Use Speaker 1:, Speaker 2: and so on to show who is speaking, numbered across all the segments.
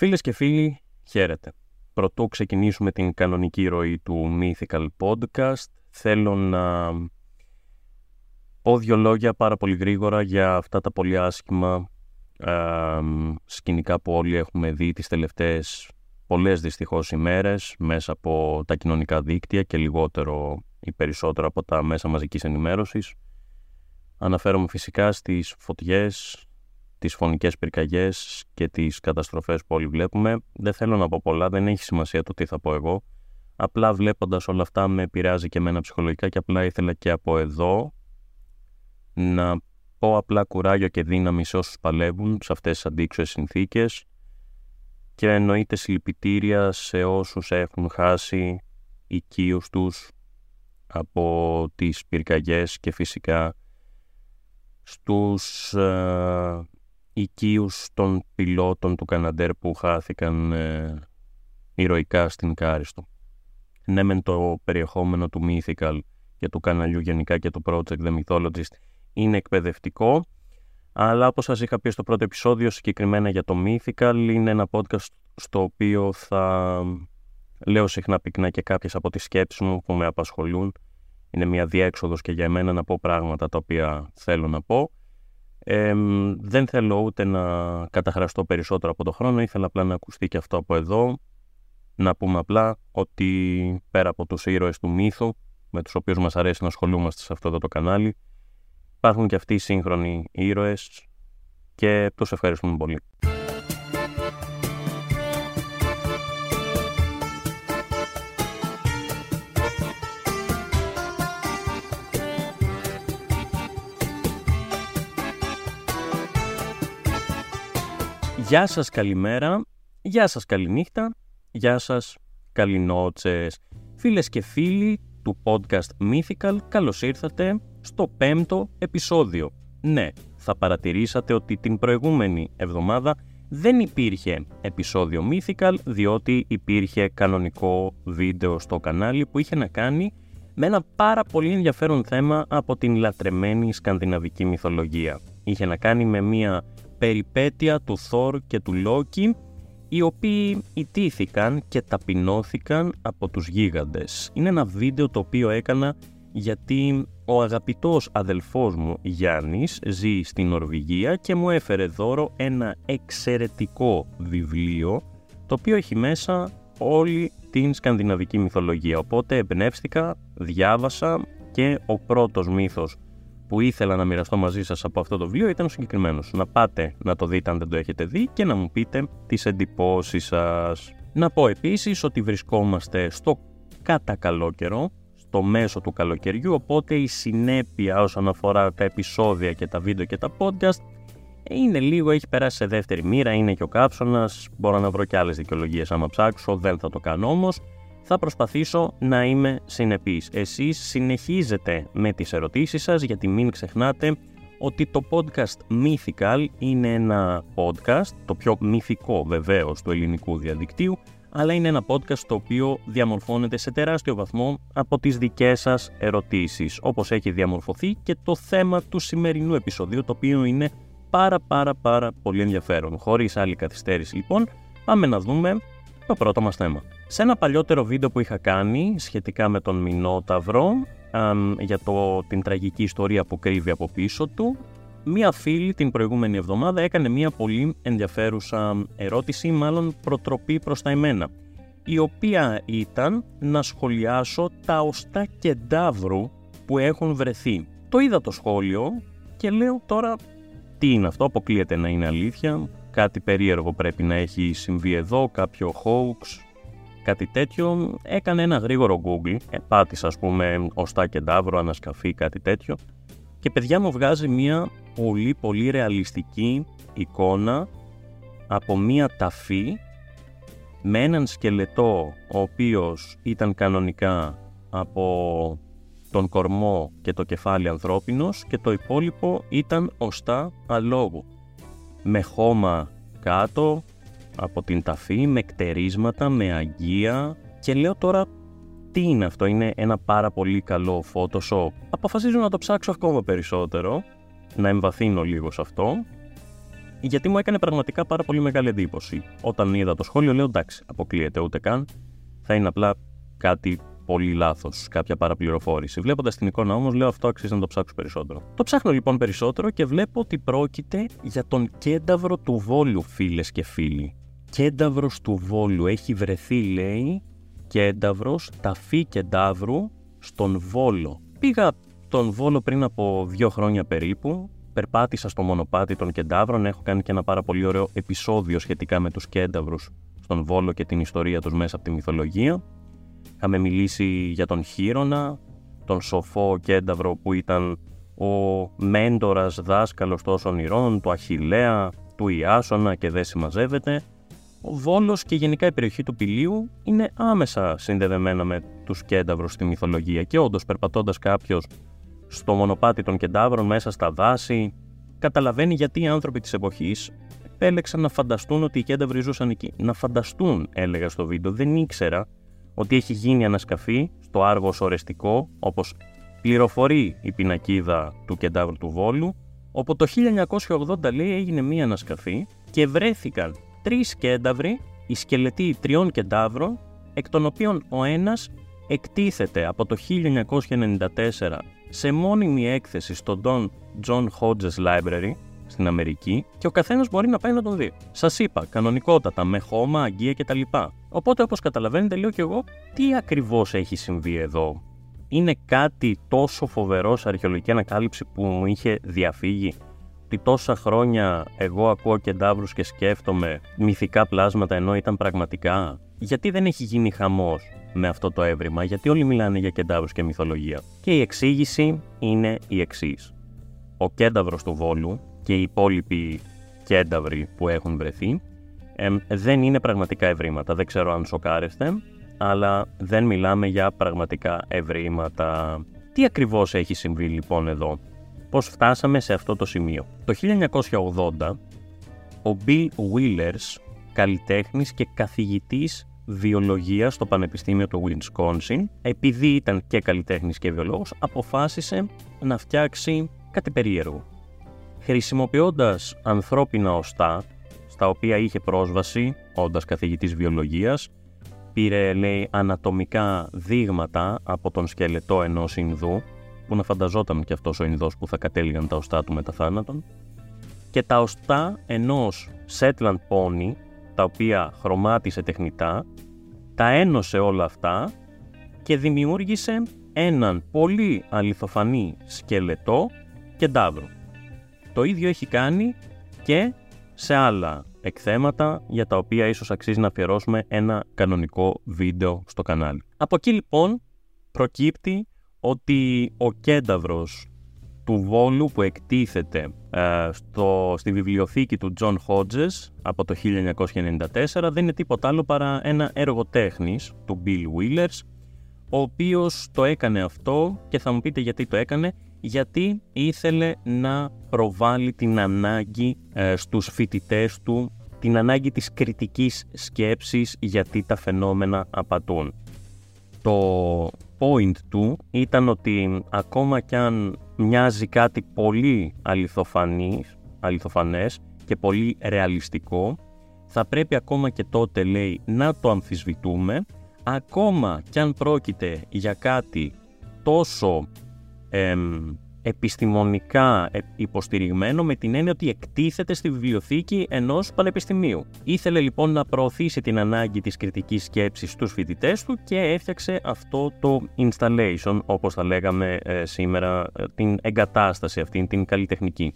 Speaker 1: Φίλες και φίλοι, χαίρετε. Πρωτού ξεκινήσουμε την κανονική ροή του Mythical Podcast, θέλω να πω δύο λόγια πάρα πολύ γρήγορα για αυτά τα πολύ άσχημα ε, σκηνικά που όλοι έχουμε δει τις τελευταίες πολλές δυστυχώς ημέρες μέσα από τα κοινωνικά δίκτυα και λιγότερο ή περισσότερο από τα μέσα μαζικής ενημέρωσης. Αναφέρομαι φυσικά στις φωτιές, τις φωνικές πυρκαγιές και τις καταστροφές που όλοι βλέπουμε. Δεν θέλω να πω πολλά, δεν έχει σημασία το τι θα πω εγώ. Απλά βλέποντας όλα αυτά με επηρεάζει και εμένα ψυχολογικά και απλά ήθελα και από εδώ να πω απλά κουράγιο και δύναμη σε όσους παλεύουν σε αυτές τις αντίξωες συνθήκες και εννοείται συλληπιτήρια σε όσους έχουν χάσει οικείους τους από τις πυρκαγιές και φυσικά στους ε, οικείους των πιλότων του Καναντέρ που χάθηκαν ε, ηρωικά στην Κάριστο. Ναι μεν το περιεχόμενο του Mythical και του καναλιού γενικά και το Project The Mythologist είναι εκπαιδευτικό, αλλά όπως σας είχα πει στο πρώτο επεισόδιο συγκεκριμένα για το Mythical είναι ένα podcast στο οποίο θα λέω συχνά πυκνά και κάποιες από τις σκέψεις μου που με απασχολούν. Είναι μια διέξοδος και για μένα να πω πράγματα τα οποία θέλω να πω δεν θέλω ούτε να καταχραστώ περισσότερο από το χρόνο, ήθελα απλά να ακουστεί και αυτό από εδώ. Να πούμε απλά ότι πέρα από τους ήρωες του μύθου, με τους οποίους μας αρέσει να ασχολούμαστε σε αυτό εδώ το κανάλι, υπάρχουν και αυτοί οι σύγχρονοι ήρωες και τους ευχαριστούμε πολύ. Γεια σας καλημέρα, γεια σας καληνύχτα, γεια σας καληνότσες. Φίλες και φίλοι του podcast Mythical, καλώς ήρθατε στο πέμπτο επεισόδιο. Ναι, θα παρατηρήσατε ότι την προηγούμενη εβδομάδα δεν υπήρχε επεισόδιο Mythical διότι υπήρχε κανονικό βίντεο στο κανάλι που είχε να κάνει με ένα πάρα πολύ ενδιαφέρον θέμα από την λατρεμένη σκανδιναβική μυθολογία. Είχε να κάνει με μια περιπέτεια του Θόρ και του Λόκι οι οποίοι ιτήθηκαν και ταπεινώθηκαν από τους γίγαντες. Είναι ένα βίντεο το οποίο έκανα γιατί ο αγαπητός αδελφός μου Γιάννης ζει στην Νορβηγία και μου έφερε δώρο ένα εξαιρετικό βιβλίο το οποίο έχει μέσα όλη την σκανδιναβική μυθολογία. Οπότε εμπνεύστηκα, διάβασα και ο πρώτος μύθος που ήθελα να μοιραστώ μαζί σας από αυτό το βιβλίο ήταν ο συγκεκριμένος. Να πάτε να το δείτε αν δεν το έχετε δει και να μου πείτε τις εντυπώσεις σας. Να πω επίσης ότι βρισκόμαστε στο κατά καλό καιρό, στο μέσο του καλοκαιριού, οπότε η συνέπεια όσον αφορά τα επεισόδια και τα βίντεο και τα podcast είναι λίγο, έχει περάσει σε δεύτερη μοίρα, είναι και ο κάψονας, μπορώ να βρω και άλλες δικαιολογίες άμα ψάξω, δεν θα το κάνω όμως θα προσπαθήσω να είμαι συνεπής. Εσείς συνεχίζετε με τις ερωτήσεις σας γιατί μην ξεχνάτε ότι το podcast Mythical είναι ένα podcast, το πιο μυθικό βεβαίως του ελληνικού διαδικτύου, αλλά είναι ένα podcast το οποίο διαμορφώνεται σε τεράστιο βαθμό από τις δικές σας ερωτήσεις, όπως έχει διαμορφωθεί και το θέμα του σημερινού επεισοδίου, το οποίο είναι πάρα πάρα πάρα πολύ ενδιαφέρον. Χωρίς άλλη καθυστέρηση λοιπόν, πάμε να δούμε το πρώτο μας θέμα. Σε ένα παλιότερο βίντεο που είχα κάνει σχετικά με τον Μινόταυρο για το, την τραγική ιστορία που κρύβει από πίσω του, μία φίλη την προηγούμενη εβδομάδα έκανε μία πολύ ενδιαφέρουσα ερώτηση, μάλλον προτροπή προς τα εμένα, η οποία ήταν να σχολιάσω τα οστά κεντάβρου που έχουν βρεθεί. Το είδα το σχόλιο και λέω τώρα τι είναι αυτό, αποκλείεται να είναι αλήθεια, κάτι περίεργο πρέπει να έχει συμβεί εδώ, κάποιο hoax, κάτι τέτοιο, έκανε ένα γρήγορο Google, πάτησα ας πούμε οστά και ντάβρο, ανασκαφή, κάτι τέτοιο. Και παιδιά μου βγάζει μια πολύ πολύ ρεαλιστική εικόνα από μια ταφή με έναν σκελετό ο οποίος ήταν κανονικά από τον κορμό και το κεφάλι ανθρώπινος και το υπόλοιπο ήταν οστά αλόγου με χώμα κάτω από την ταφή, με κτερίσματα, με αγγεία και λέω τώρα τι είναι αυτό, είναι ένα πάρα πολύ καλό Photoshop. Αποφασίζω να το ψάξω ακόμα περισσότερο, να εμβαθύνω λίγο σε αυτό γιατί μου έκανε πραγματικά πάρα πολύ μεγάλη εντύπωση. Όταν είδα το σχόλιο, λέω εντάξει, αποκλείεται ούτε καν. Θα είναι απλά κάτι πολύ λάθος, κάποια παραπληροφόρηση. Βλέποντας την εικόνα όμως, λέω αυτό αξίζει να το ψάξω περισσότερο. Το ψάχνω λοιπόν περισσότερο και βλέπω ότι πρόκειται για τον κένταβρο του Βόλου, φίλες και φίλοι. Κένταβρο του Βόλου έχει βρεθεί, λέει, κένταβρο ταφή κεντάβρου στον Βόλο. Πήγα τον Βόλο πριν από δύο χρόνια περίπου. Περπάτησα στο μονοπάτι των κεντάβρων. Έχω κάνει και ένα πάρα πολύ ωραίο επεισόδιο σχετικά με τους κένταβρους στον Βόλο και την ιστορία τους μέσα από τη μυθολογία. Είχαμε μιλήσει για τον Χίρονα, τον σοφό κένταβρο που ήταν ο μέντορας δάσκαλος των ονειρών, του Αχιλέα, του Ιάσονα και δεν συμμαζεύεται. Ο Βόλος και γενικά η περιοχή του Πηλίου είναι άμεσα συνδεδεμένα με τους κένταβρους στη μυθολογία και όντως περπατώντας κάποιος στο μονοπάτι των κεντάβρων μέσα στα δάση, καταλαβαίνει γιατί οι άνθρωποι της εποχής επέλεξαν να φανταστούν ότι οι κένταβροι ζούσαν εκεί. Να φανταστούν, έλεγα στο βίντεο, δεν ήξερα ότι έχει γίνει ανασκαφή στο Άργος Ορεστικό, όπως πληροφορεί η πινακίδα του κεντάβρου του Βόλου, όπου το 1980 λέει έγινε μία ανασκαφή και βρέθηκαν τρεις κένταβροι, οι σκελετοί τριών κεντάβρων, εκ των οποίων ο ένας εκτίθεται από το 1994 σε μόνιμη έκθεση στο Don John Hodges Library στην Αμερική και ο καθένας μπορεί να πάει να τον δει. Σας είπα, κανονικότατα, με χώμα, αγγεία κτλ. Οπότε, όπως καταλαβαίνετε, λέω και εγώ, τι ακριβώς έχει συμβεί εδώ; Είναι κάτι τόσο φοβερό σε αρχαιολογική ανακάλυψη που μου είχε διαφύγει; Ότι τόσα χρόνια εγώ ακούω κεντάβρους και σκέφτομαι μυθικά πλάσματα ενώ ήταν πραγματικά. Γιατί δεν έχει γίνει χαμός με αυτό το έβριμα, γιατί όλοι μιλάνε για κεντάβρους και μυθολογία. Και η εξήγηση είναι η εξής. Ο κένταβρος του Βόλου και οι υπόλοιποι κένταβροι που έχουν βρεθεί δεν είναι πραγματικά ευρήματα. Δεν ξέρω αν σοκάρεστε, αλλά δεν μιλάμε για πραγματικά ευρήματα. Τι ακριβώς έχει συμβεί λοιπόν εδώ, πώς φτάσαμε σε αυτό το σημείο. Το 1980, ο Bill Wheelers, καλλιτέχνης και καθηγητής βιολογίας στο Πανεπιστήμιο του Wisconsin, επειδή ήταν και καλλιτέχνης και βιολόγος, αποφάσισε να φτιάξει κάτι περίεργο. Χρησιμοποιώντας ανθρώπινα οστά, στα οποία είχε πρόσβαση, όντας καθηγητής βιολογίας, πήρε, λέει, ανατομικά δείγματα από τον σκελετό ενός Ινδού, που να φανταζόταν και αυτός ο Ινδός που θα κατέληγαν τα οστά του μετά θάνατον, και τα οστά ενός Shetland Pony, τα οποία χρωμάτισε τεχνητά, τα ένωσε όλα αυτά και δημιούργησε έναν πολύ αληθοφανή σκελετό και ντάβρο. Το ίδιο έχει κάνει και σε άλλα εκθέματα για τα οποία ίσως αξίζει να αφιερώσουμε ένα κανονικό βίντεο στο κανάλι. Από εκεί λοιπόν προκύπτει ότι ο κένταβρος του Βόλου που εκτίθεται ε, στο, στη βιβλιοθήκη του John Hodges από το 1994 δεν είναι τίποτα άλλο παρά ένα έργο τέχνης του Bill Wheelers ο οποίος το έκανε αυτό και θα μου πείτε γιατί το έκανε γιατί ήθελε να προβάλλει την ανάγκη ε, στους φοιτητές του την ανάγκη της κριτικής σκέψης γιατί τα φαινόμενα απατούν. Το point του ήταν ότι ακόμα κι αν μοιάζει κάτι πολύ αληθοφανής, αληθοφανές και πολύ ρεαλιστικό, θα πρέπει ακόμα και τότε λέει να το αμφισβητούμε, ακόμα κι αν πρόκειται για κάτι τόσο επιστημονικά ε, υποστηριγμένο με την έννοια ότι εκτίθεται στη βιβλιοθήκη ενός πανεπιστημίου. Ήθελε λοιπόν να προωθήσει την ανάγκη της κριτικής σκέψης στους φοιτητές του και έφτιαξε αυτό το installation, όπως θα λέγαμε ε, σήμερα, ε, την εγκατάσταση αυτή, την καλλιτεχνική.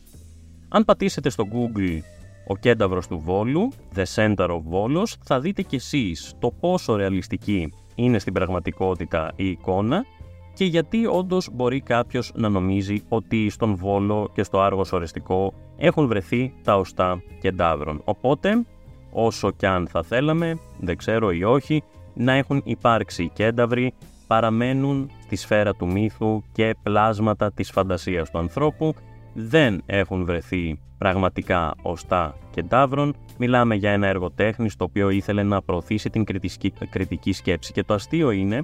Speaker 1: Αν πατήσετε στο Google ο κένταβρος του Βόλου, The Center of Volos, θα δείτε κι εσείς το πόσο ρεαλιστική είναι στην πραγματικότητα η εικόνα και γιατί όντως μπορεί κάποιος να νομίζει ότι στον Βόλο και στο Άργος Ορεστικό έχουν βρεθεί τα οστά κεντάβρων. Οπότε, όσο κι αν θα θέλαμε, δεν ξέρω ή όχι, να έχουν υπάρξει κένταβροι, παραμένουν στη σφαίρα του μύθου και πλάσματα της φαντασίας του ανθρώπου, δεν έχουν βρεθεί πραγματικά οστά κεντάβρων. Μιλάμε για ένα έργο τέχνης το οποίο ήθελε να προωθήσει την κριτική, κριτική σκέψη και το αστείο είναι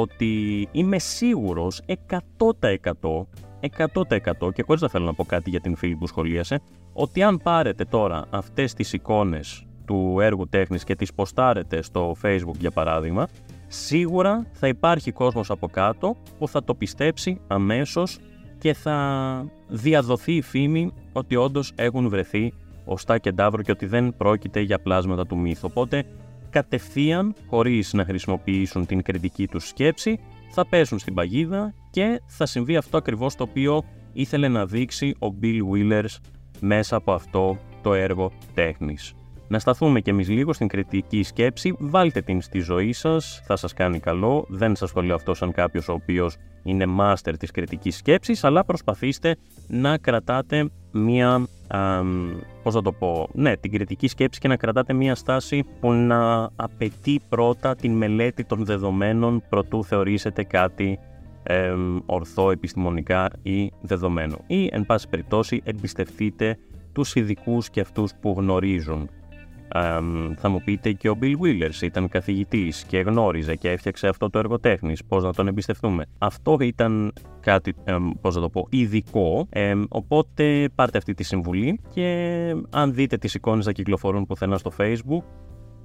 Speaker 1: ότι είμαι σίγουρος 100% 100% και χωρίς να θέλω να πω κάτι για την φίλη που σχολίασε ότι αν πάρετε τώρα αυτές τις εικόνες του έργου τέχνης και τις ποστάρετε στο facebook για παράδειγμα, σίγουρα θα υπάρχει κόσμος από κάτω που θα το πιστέψει αμέσως και θα διαδοθεί η φήμη ότι όντως έχουν βρεθεί οστά και ντάβρο και ότι δεν πρόκειται για πλάσματα του μύθου. Οπότε κατευθείαν, χωρίς να χρησιμοποιήσουν την κριτική τους σκέψη, θα πέσουν στην παγίδα και θα συμβεί αυτό ακριβώς το οποίο ήθελε να δείξει ο Bill Willers μέσα από αυτό το έργο τέχνης. Να σταθούμε κι εμείς λίγο στην κριτική σκέψη, βάλτε την στη ζωή σας, θα σας κάνει καλό, δεν σας το λέω αυτός σαν κάποιος ο οποίος είναι μάστερ της κριτικής σκέψης, αλλά προσπαθήστε να κρατάτε μία, α, πώς θα το πω, ναι, την κριτική σκέψη και να κρατάτε μία στάση που να απαιτεί πρώτα την μελέτη των δεδομένων προτού θεωρήσετε κάτι ε, ορθό επιστημονικά ή δεδομένο. Ή, εν πάση περιπτώσει, εμπιστευτείτε τους ειδικούς και αυτούς που γνωρίζουν θα μου πείτε και ο Bill Willers ήταν καθηγητής και γνώριζε και έφτιαξε αυτό το έργο τέχνης, πώς να τον εμπιστευτούμε; Αυτό ήταν κάτι, πώς να το πω, ειδικό, οπότε πάρτε αυτή τη συμβουλή και αν δείτε τις εικόνες να κυκλοφορούν πουθενά στο facebook,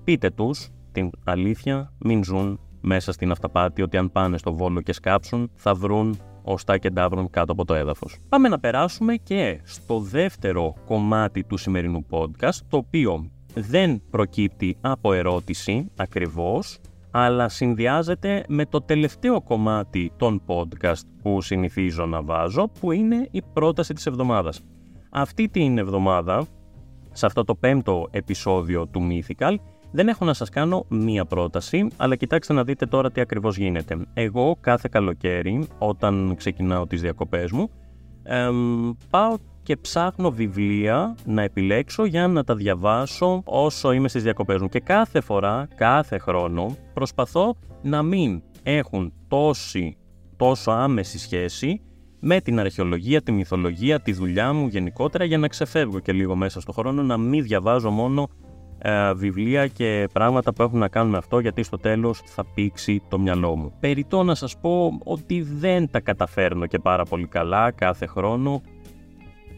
Speaker 1: πείτε τους την αλήθεια, μην ζουν μέσα στην αυταπάτη ότι αν πάνε στο Βόλο και σκάψουν θα βρουν οστά και ντάβρον κάτω από το έδαφος. Πάμε να περάσουμε και στο δεύτερο κομμάτι του σημερινού podcast, το οποίο δεν προκύπτει από ερώτηση ακριβώς, αλλά συνδυάζεται με το τελευταίο κομμάτι των podcast που συνηθίζω να βάζω, που είναι η πρόταση της εβδομάδας. Αυτή την εβδομάδα, σε αυτό το πέμπτο επεισόδιο του Mythical, δεν έχω να σας κάνω μία πρόταση, αλλά κοιτάξτε να δείτε τώρα τι ακριβώς γίνεται. Εγώ κάθε καλοκαίρι, όταν ξεκινάω τις διακοπές μου, πάω και ψάχνω βιβλία να επιλέξω για να τα διαβάσω όσο είμαι στις διακοπές μου. Και κάθε φορά, κάθε χρόνο, προσπαθώ να μην έχουν τόση, τόσο άμεση σχέση με την αρχαιολογία, τη μυθολογία, τη δουλειά μου γενικότερα για να ξεφεύγω και λίγο μέσα στο χρόνο, να μην διαβάζω μόνο ε, βιβλία και πράγματα που έχουν να κάνουν με αυτό γιατί στο τέλος θα πήξει το μυαλό μου. Περιτώ να σας πω ότι δεν τα καταφέρνω και πάρα πολύ καλά κάθε χρόνο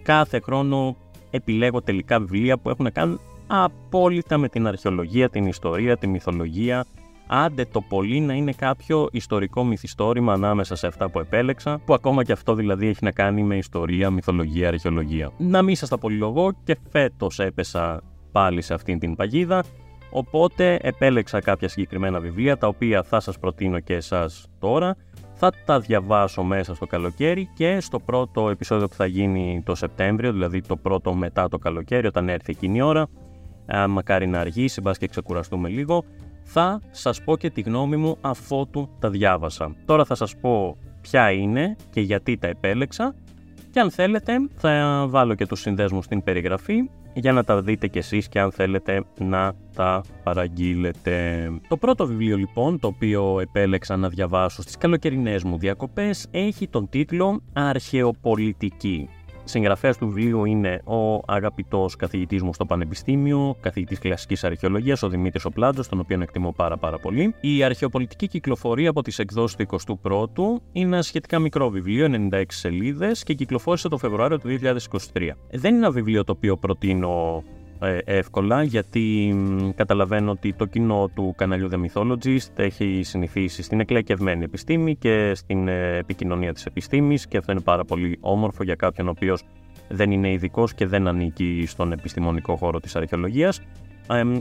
Speaker 1: κάθε χρόνο επιλέγω τελικά βιβλία που έχουν να κάνουν απόλυτα με την αρχαιολογία, την ιστορία, τη μυθολογία. Άντε το πολύ να είναι κάποιο ιστορικό μυθιστόρημα ανάμεσα σε αυτά που επέλεξα, που ακόμα και αυτό δηλαδή έχει να κάνει με ιστορία, μυθολογία, αρχαιολογία. Να μην σας τα πολυλογώ και φέτος έπεσα πάλι σε αυτήν την παγίδα, οπότε επέλεξα κάποια συγκεκριμένα βιβλία τα οποία θα σας προτείνω και εσάς τώρα θα τα διαβάσω μέσα στο καλοκαίρι και στο πρώτο επεισόδιο που θα γίνει το Σεπτέμβριο, δηλαδή το πρώτο μετά το καλοκαίρι όταν έρθει εκείνη η ώρα, μακάρι να αργήσει, μπας και ξεκουραστούμε λίγο, θα σας πω και τη γνώμη μου αφότου τα διάβασα. Τώρα θα σας πω ποια είναι και γιατί τα επέλεξα. Και αν θέλετε θα βάλω και τους συνδέσμους στην περιγραφή για να τα δείτε κι εσείς και αν θέλετε να τα παραγγείλετε. Το πρώτο βιβλίο λοιπόν το οποίο επέλεξα να διαβάσω στις καλοκαιρινές μου διακοπές έχει τον τίτλο «Αρχαιοπολιτική». Συγγραφέας του βιβλίου είναι ο αγαπητός καθηγητής μου στο Πανεπιστήμιο, καθηγητής κλασικής αρχαιολογίας, ο Δημήτρης Οπλάντζος, τον οποίο εκτιμώ πάρα, πάρα πολύ. Η αρχαιοπολιτική κυκλοφορία από τις εκδόσεις του 21ου είναι ένα σχετικά μικρό βιβλίο, 96 σελίδες, και κυκλοφόρησε το Φεβρουάριο του 2023. Δεν είναι ένα βιβλίο το οποίο προτείνω ε, εύκολα γιατί καταλαβαίνω ότι το κοινό του καναλιού The Mythologist έχει συνηθίσει στην εκλεκευμένη επιστήμη και στην ε, επικοινωνία της επιστήμης και αυτό είναι πάρα πολύ όμορφο για κάποιον ο οποίος δεν είναι ειδικός και δεν ανήκει στον επιστημονικό χώρο της αρχαιολογίας.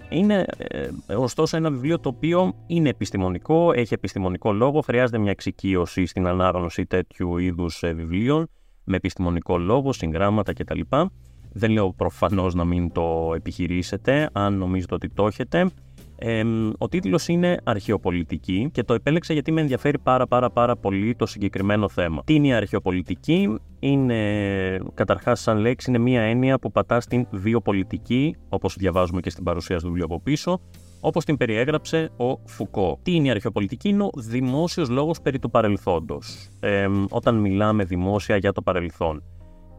Speaker 1: Είναι ε, ωστόσο ένα βιβλίο το οποίο είναι επιστημονικό, έχει επιστημονικό λόγο, χρειάζεται μια εξοικείωση στην ανάγνωση τέτοιου είδους βιβλίων με επιστημονικό λόγο, συγγράμματα κτλ. Δεν λέω προφανώς να μην το επιχειρήσετε, αν νομίζετε ότι το έχετε. Ε, ο τίτλος είναι Αρχαιοπολιτική και το επέλεξα γιατί με ενδιαφέρει πάρα πάρα πάρα πολύ το συγκεκριμένο θέμα. Τι είναι η αρχαιοπολιτική, είναι καταρχάς σαν λέξη είναι μία έννοια που πατάς στην βιοπολιτική, όπως διαβάζουμε και στην παρουσίαση του βιβλίου από πίσω, όπως την περιέγραψε ο Φουκώ. Τι είναι η αρχαιοπολιτική, είναι ο δημόσιος λόγος περί του παρελθόντος. Ε, όταν μιλάμε δημόσια για το παρελθόν.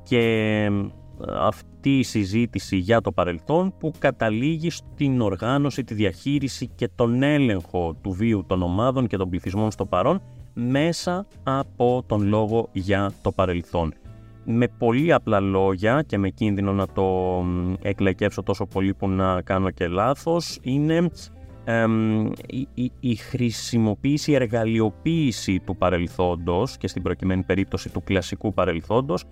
Speaker 1: Και αυτή η συζήτηση για το παρελθόν που καταλήγει στην οργάνωση, τη διαχείριση και τον έλεγχο του βίου των ομάδων και των πληθυσμών στο παρόν μέσα από τον λόγο για το παρελθόν. με πολύ απλά λόγια και με κίνδυνο να το εκλεκεύσω τόσο πολύ που να κάνω και λάθος, είναι η, η, χρησιμοποίηση, η εργαλειοποίηση του παρελθόντος και στην προκειμένη περίπτωση του κλασικού παρελθόντος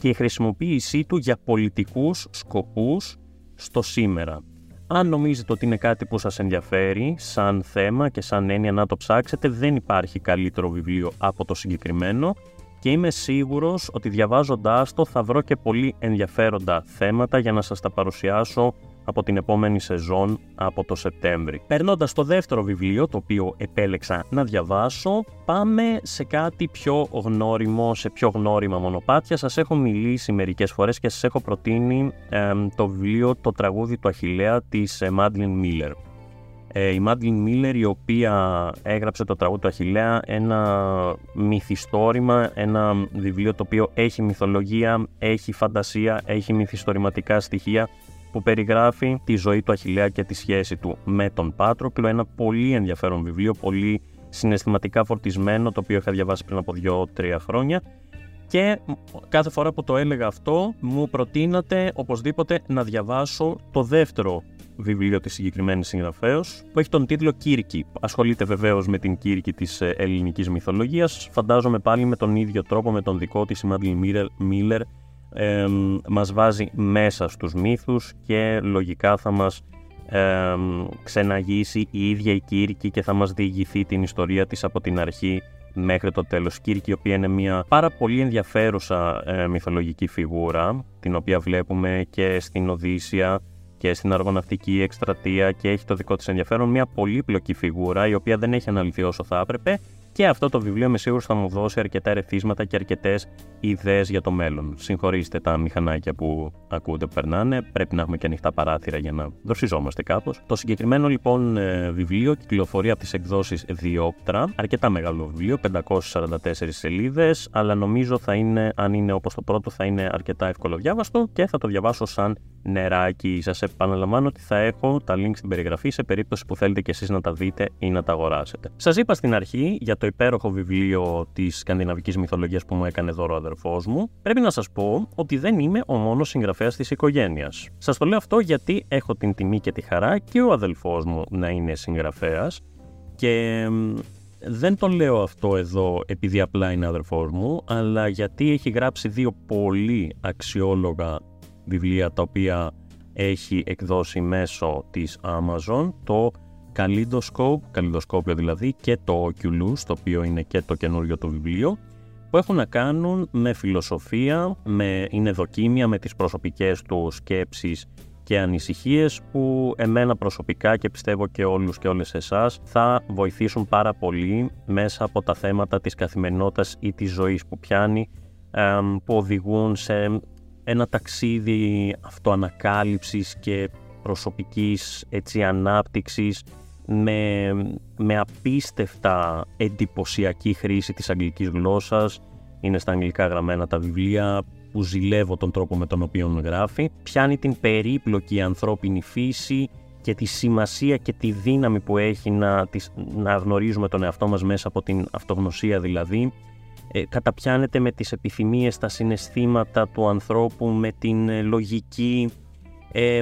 Speaker 1: και η χρησιμοποίησή του για πολιτικούς σκοπούς στο σήμερα. Αν νομίζετε ότι είναι κάτι που σας ενδιαφέρει σαν θέμα και σαν έννοια να το ψάξετε, δεν υπάρχει καλύτερο βιβλίο από το συγκεκριμένο και είμαι σίγουρος ότι διαβάζοντάς το θα βρω και πολύ ενδιαφέροντα θέματα για να σας τα παρουσιάσω από την επόμενη σεζόν από το Σεπτέμβρη. Περνώντας το δεύτερο βιβλίο, το οποίο επέλεξα να διαβάσω, πάμε σε κάτι πιο γνώριμο, σε πιο γνώριμα μονοπάτια. Σας έχω μιλήσει μερικές φορές και σας έχω προτείνει το βιβλίο «Το τραγούδι του Αχιλέα» της Μάντλιν Μίλλερ. Ε, η Μάντλιν Μίλλερ η οποία έγραψε το τραγούδι του Αχιλέα ένα μυθιστόρημα, ένα βιβλίο το οποίο έχει μυθολογία, έχει φαντασία, έχει μυθιστορηματικά στοιχεία που περιγράφει τη ζωή του Αχιλέα και τη σχέση του με τον Πάτροκλο. Ένα πολύ ενδιαφέρον βιβλίο, πολύ συναισθηματικά φορτισμένο, το οποίο είχα διαβάσει πριν από 2-3 χρόνια. Και κάθε φορά που το έλεγα αυτό, μου προτείνατε οπωσδήποτε να διαβάσω το δεύτερο βιβλίο της συγκεκριμένης συγγραφέα, που έχει τον τίτλο Κύρκη. Ασχολείται βεβαίως με την Κύρκη της ε, ελληνικής μυθολογίας, φαντάζομαι πάλι με τον ίδιο τρόπο με τον δικό της η Μάντλιν Μίλλερ ε, μας βάζει μέσα στους μύθους και λογικά θα μας ε, ξεναγήσει η ίδια η Κύρκη και θα μας διηγηθεί την ιστορία της από την αρχή μέχρι το τέλος. Κύρκη, η οποία είναι μια πάρα πολύ ενδιαφέρουσα ε, μυθολογική φιγούρα, την οποία βλέπουμε και στην Οδύσσια και στην αργοναυτική εκστρατεία και έχει το δικό της ενδιαφέρον, μια πολύπλοκη φιγούρα η οποία δεν έχει αναλυθεί όσο θα έπρεπε και αυτό το βιβλίο με σίγουρο θα μου δώσει αρκετά ερεθίσματα και αρκετές ιδέες για το μέλλον. Συγχωρήστε τα μηχανάκια που ακούτε που περνάνε. Πρέπει να έχουμε και ανοιχτά παράθυρα για να δροσιζόμαστε κάπως. Το συγκεκριμένο λοιπόν ε, βιβλίο κυκλοφορεί από τις εκδόσεις Διόπτρα. Αρκετά μεγάλο βιβλίο, 544 σελίδες, αλλά νομίζω θα είναι, αν είναι όπως το πρώτο, θα είναι αρκετά εύκολο διάβαστο και θα το διαβάσω σαν νεράκι. Σας επαναλαμβάνω ότι θα έχω τα link στην περιγραφή σε περίπτωση που θέλετε κι εσείς να τα δείτε ή να τα αγοράσετε. Σας είπα στην αρχή για το υπέροχο βιβλίο της σκανδιναβικής μυθολογίας που μου έκανε δώρο ο αδερφός μου. Πρέπει να σας πω ότι δεν είμαι ο μόνος συγγραφέας της οικογένειας. Σας το λέω αυτό γιατί έχω την τιμή και τη χαρά και ο αδελφός μου να είναι συγγραφέας και δεν το λέω αυτό εδώ επειδή απλά είναι αδερφός μου, αλλά γιατί έχει γράψει δύο πολύ αξιόλογα βιβλία τα οποία έχει εκδώσει μέσω της Amazon, το Kaleidoscope, Kaleidoscope δηλαδή, και το Oculus, το οποίο είναι και το καινούριο του βιβλίο, που έχουν να κάνουν με φιλοσοφία, με, είναι δοκίμια με τις προσωπικές τους σκέψεις και ανησυχίες που εμένα προσωπικά και πιστεύω και όλους και όλες εσάς θα βοηθήσουν πάρα πολύ μέσα από τα θέματα της καθημερινότητας ή της ζωής που πιάνει που οδηγούν σε ένα ταξίδι αυτοανακάλυψης και προσωπικής έτσι, ανάπτυξης με, με απίστευτα εντυπωσιακή χρήση της αγγλικής γλώσσας. Είναι στα αγγλικά γραμμένα τα βιβλία που ζηλεύω τον τρόπο με τον οποίο γράφει. Πιάνει την περίπλοκη ανθρώπινη φύση και τη σημασία και τη δύναμη που έχει να, να γνωρίζουμε τον εαυτό μας μέσα από την αυτογνωσία δηλαδή ε, καταπιάνεται με τις επιθυμίες, τα συναισθήματα του ανθρώπου, με την ε, λογική. Ε,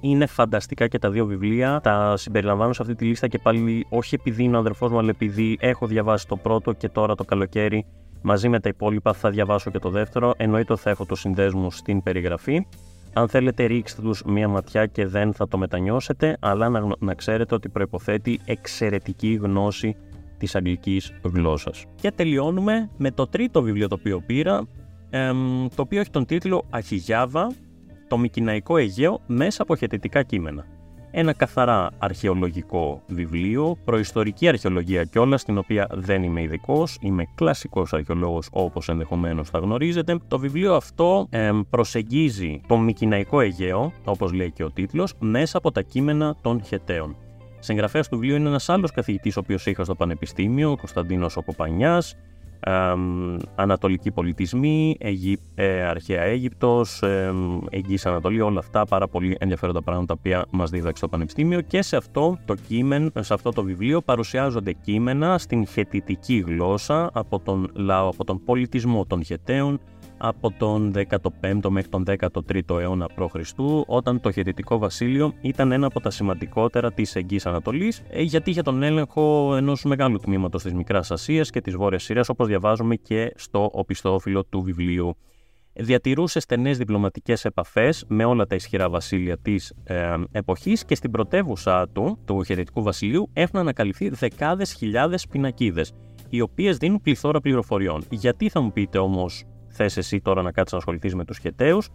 Speaker 1: είναι φανταστικά και τα δύο βιβλία. Τα συμπεριλαμβάνω σε αυτή τη λίστα και πάλι όχι επειδή είναι ο αδερφός μου, αλλά επειδή έχω διαβάσει το πρώτο και τώρα το καλοκαίρι μαζί με τα υπόλοιπα θα διαβάσω και το δεύτερο. Εννοείται θα έχω το συνδέσμους στην περιγραφή. Αν θέλετε ρίξτε τους μία ματιά και δεν θα το μετανιώσετε, αλλά να, να ξέρετε ότι προϋποθέτει εξαιρετική γνώση της αγγλικής γλώσσας. Και τελειώνουμε με το τρίτο βιβλίο το οποίο πήρα, το οποίο έχει τον τίτλο «Αχιγιάβα, το Μικυναϊκό Αιγαίο μέσα από χαιτητικά κείμενα». Ένα καθαρά αρχαιολογικό βιβλίο, προϊστορική αρχαιολογία κιόλας, στην οποία δεν είμαι ειδικός, είμαι κλασικός αρχαιολόγος όπως ενδεχομένως θα γνωρίζετε. Το βιβλίο αυτό προσεγγίζει το Μικυναϊκό Αιγαίο, όπως λέει και ο τίτλος, μέσα από τα κείμενα των Χεταίων. Συγγραφέας του βιβλίου είναι ένας άλλος καθηγητής, ο οποίος είχα στο Πανεπιστήμιο, ο Κωνσταντίνος Οκοπανιάς. Ανατολική πολιτισμοί, Αιγύ, ε, αρχαία Αίγυπτος, ε, Εγγύης Ανατολή, όλα αυτά πάρα πολύ ενδιαφέροντα πράγματα τα οποία μας δίδαξε το Πανεπιστήμιο. Και σε αυτό το κείμενο, σε αυτό το βιβλίο παρουσιάζονται κείμενα στην χετητική γλώσσα από τον λαό, από τον πολιτισμό των χεταίων, από τον 15ο μέχρι τον 13ο αιώνα π.Χ. όταν το Χετιτικό Βασίλειο ήταν ένα από τα σημαντικότερα της Εγγύης Ανατολής ε, γιατί είχε τον έλεγχο ενός μεγάλου τμήματος της Μικράς Ασίας και της Βόρειας Συρίας όπως διαβάζουμε και στο οπισθόφυλλο του βιβλίου διατηρούσε στενές διπλωματικές επαφές με όλα τα ισχυρά βασίλεια της ε, εποχής και στην πρωτεύουσα του, του Χαιρετικού Βασιλείου, έχουν ανακαλυφθεί δεκάδες χιλιάδες πινακίδες, οι οποίες δίνουν πληθώρα πληροφοριών. Γιατί θα μου πείτε όμως, θες εσύ τώρα να κάτσεις να ασχοληθείς με τους Χεταίους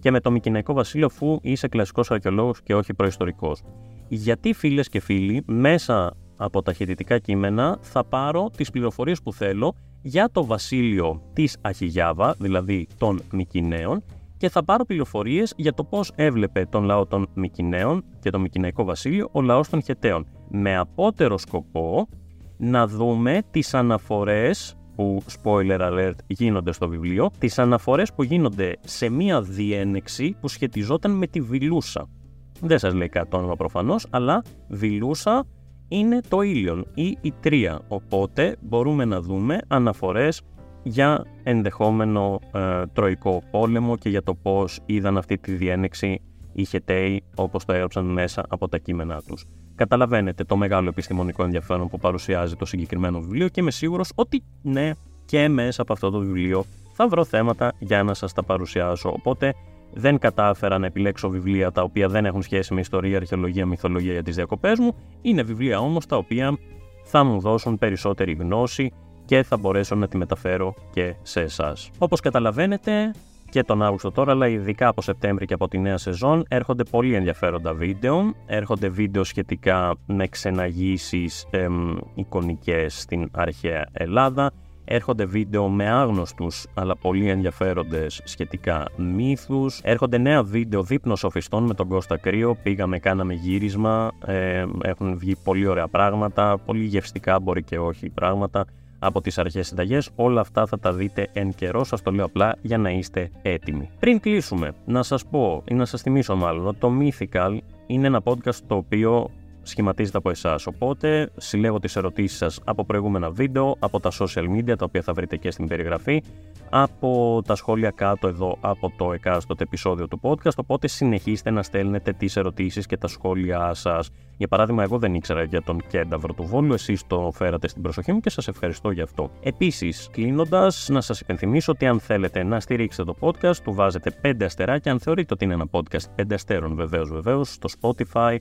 Speaker 1: και με το Μικυναϊκό Βασίλειο, αφού είσαι κλασικός αρχαιολόγος και όχι προϊστορικός. Γιατί φίλες και φίλοι, μέσα από τα χαιρετικά κείμενα θα πάρω τις πληροφορίες που θέλω για το βασίλειο της Αχιγιάβα, δηλαδή των Μικυναίων, και θα πάρω πληροφορίες για το πώς έβλεπε τον λαό των Μικυναίων και το Μικυναϊκό Βασίλειο ο λαός των Χεταίων. Με απότερο σκοπό να δούμε τις αναφορές που, spoiler alert, γίνονται στο βιβλίο, τις αναφορές που γίνονται σε μία διένεξη που σχετιζόταν με τη Βιλούσα. Δεν σας λέει κάτι όνομα προφανώς, αλλά Βιλούσα είναι το ήλιον ή η τρία, οπότε μπορούμε να δούμε αναφορές για ενδεχόμενο ε, τροϊκό πόλεμο και για το πώς είδαν αυτή τη διένεξη οι Χεταίοι όπως το έγραψαν μέσα από τα κείμενά τους. Καταλαβαίνετε το μεγάλο επιστημονικό ενδιαφέρον που παρουσιάζει το συγκεκριμένο βιβλίο και είμαι σίγουρος ότι ναι και μέσα από αυτό το βιβλίο θα βρω θέματα για να σας τα παρουσιάσω. Οπότε δεν κατάφερα να επιλέξω βιβλία τα οποία δεν έχουν σχέση με ιστορία, αρχαιολογία, μυθολογία για τις διακοπές μου. Είναι βιβλία όμως τα οποία θα μου δώσουν περισσότερη γνώση και θα μπορέσω να τη μεταφέρω και σε εσάς. Όπως καταλαβαίνετε και τον Αύγουστο τώρα, αλλά ειδικά από Σεπτέμβρη και από τη νέα σεζόν, έρχονται πολύ ενδιαφέροντα βίντεο. Έρχονται βίντεο σχετικά με ξεναγήσεις εμ, εικονικές στην αρχαία Ελλάδα έρχονται βίντεο με άγνωστους αλλά πολύ ενδιαφέροντες σχετικά μύθους. Έρχονται νέα βίντεο δείπνος σοφιστών με τον Κώστα Κρύο. Πήγαμε, κάναμε γύρισμα. Ε, έχουν βγει πολύ ωραία πράγματα, πολύ γευστικά μπορεί και όχι πράγματα από τις αρχές συνταγές. Όλα αυτά θα τα δείτε εν καιρό, σας το λέω απλά για να είστε έτοιμοι. Πριν κλείσουμε, να σας πω ή να σας θυμίσω μάλλον ότι το Mythical είναι ένα podcast το οποίο σχηματίζεται από εσάς. Οπότε συλλέγω τις ερωτήσεις σας από προηγούμενα βίντεο, από τα social media τα οποία θα βρείτε και στην περιγραφή, από τα σχόλια κάτω εδώ από το εκάστοτε επεισόδιο του podcast. Οπότε συνεχίστε να στέλνετε τις ερωτήσεις και τα σχόλιά σας. Για παράδειγμα, εγώ δεν ήξερα για τον Κένταβρο του Βόλου, εσείς το φέρατε στην προσοχή μου και σας ευχαριστώ γι' αυτό. Επίσης, κλείνοντας, να σας υπενθυμίσω ότι αν θέλετε να στηρίξετε το podcast, του βάζετε 5 αστεράκια. Αν θεωρείτε ότι είναι ένα podcast 5 αστέρων, βεβαίως, βεβαίως, στο Spotify,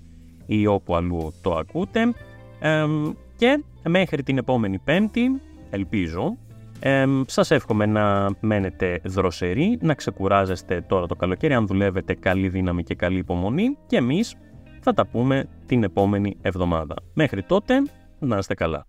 Speaker 1: ή όπου αλλού το ακούτε. και μέχρι την επόμενη Πέμπτη, ελπίζω, ε, σας εύχομαι να μένετε δροσεροί, να ξεκουράζεστε τώρα το καλοκαίρι, αν δουλεύετε καλή δύναμη και καλή υπομονή και εμείς θα τα πούμε την επόμενη εβδομάδα. Μέχρι τότε, να είστε καλά.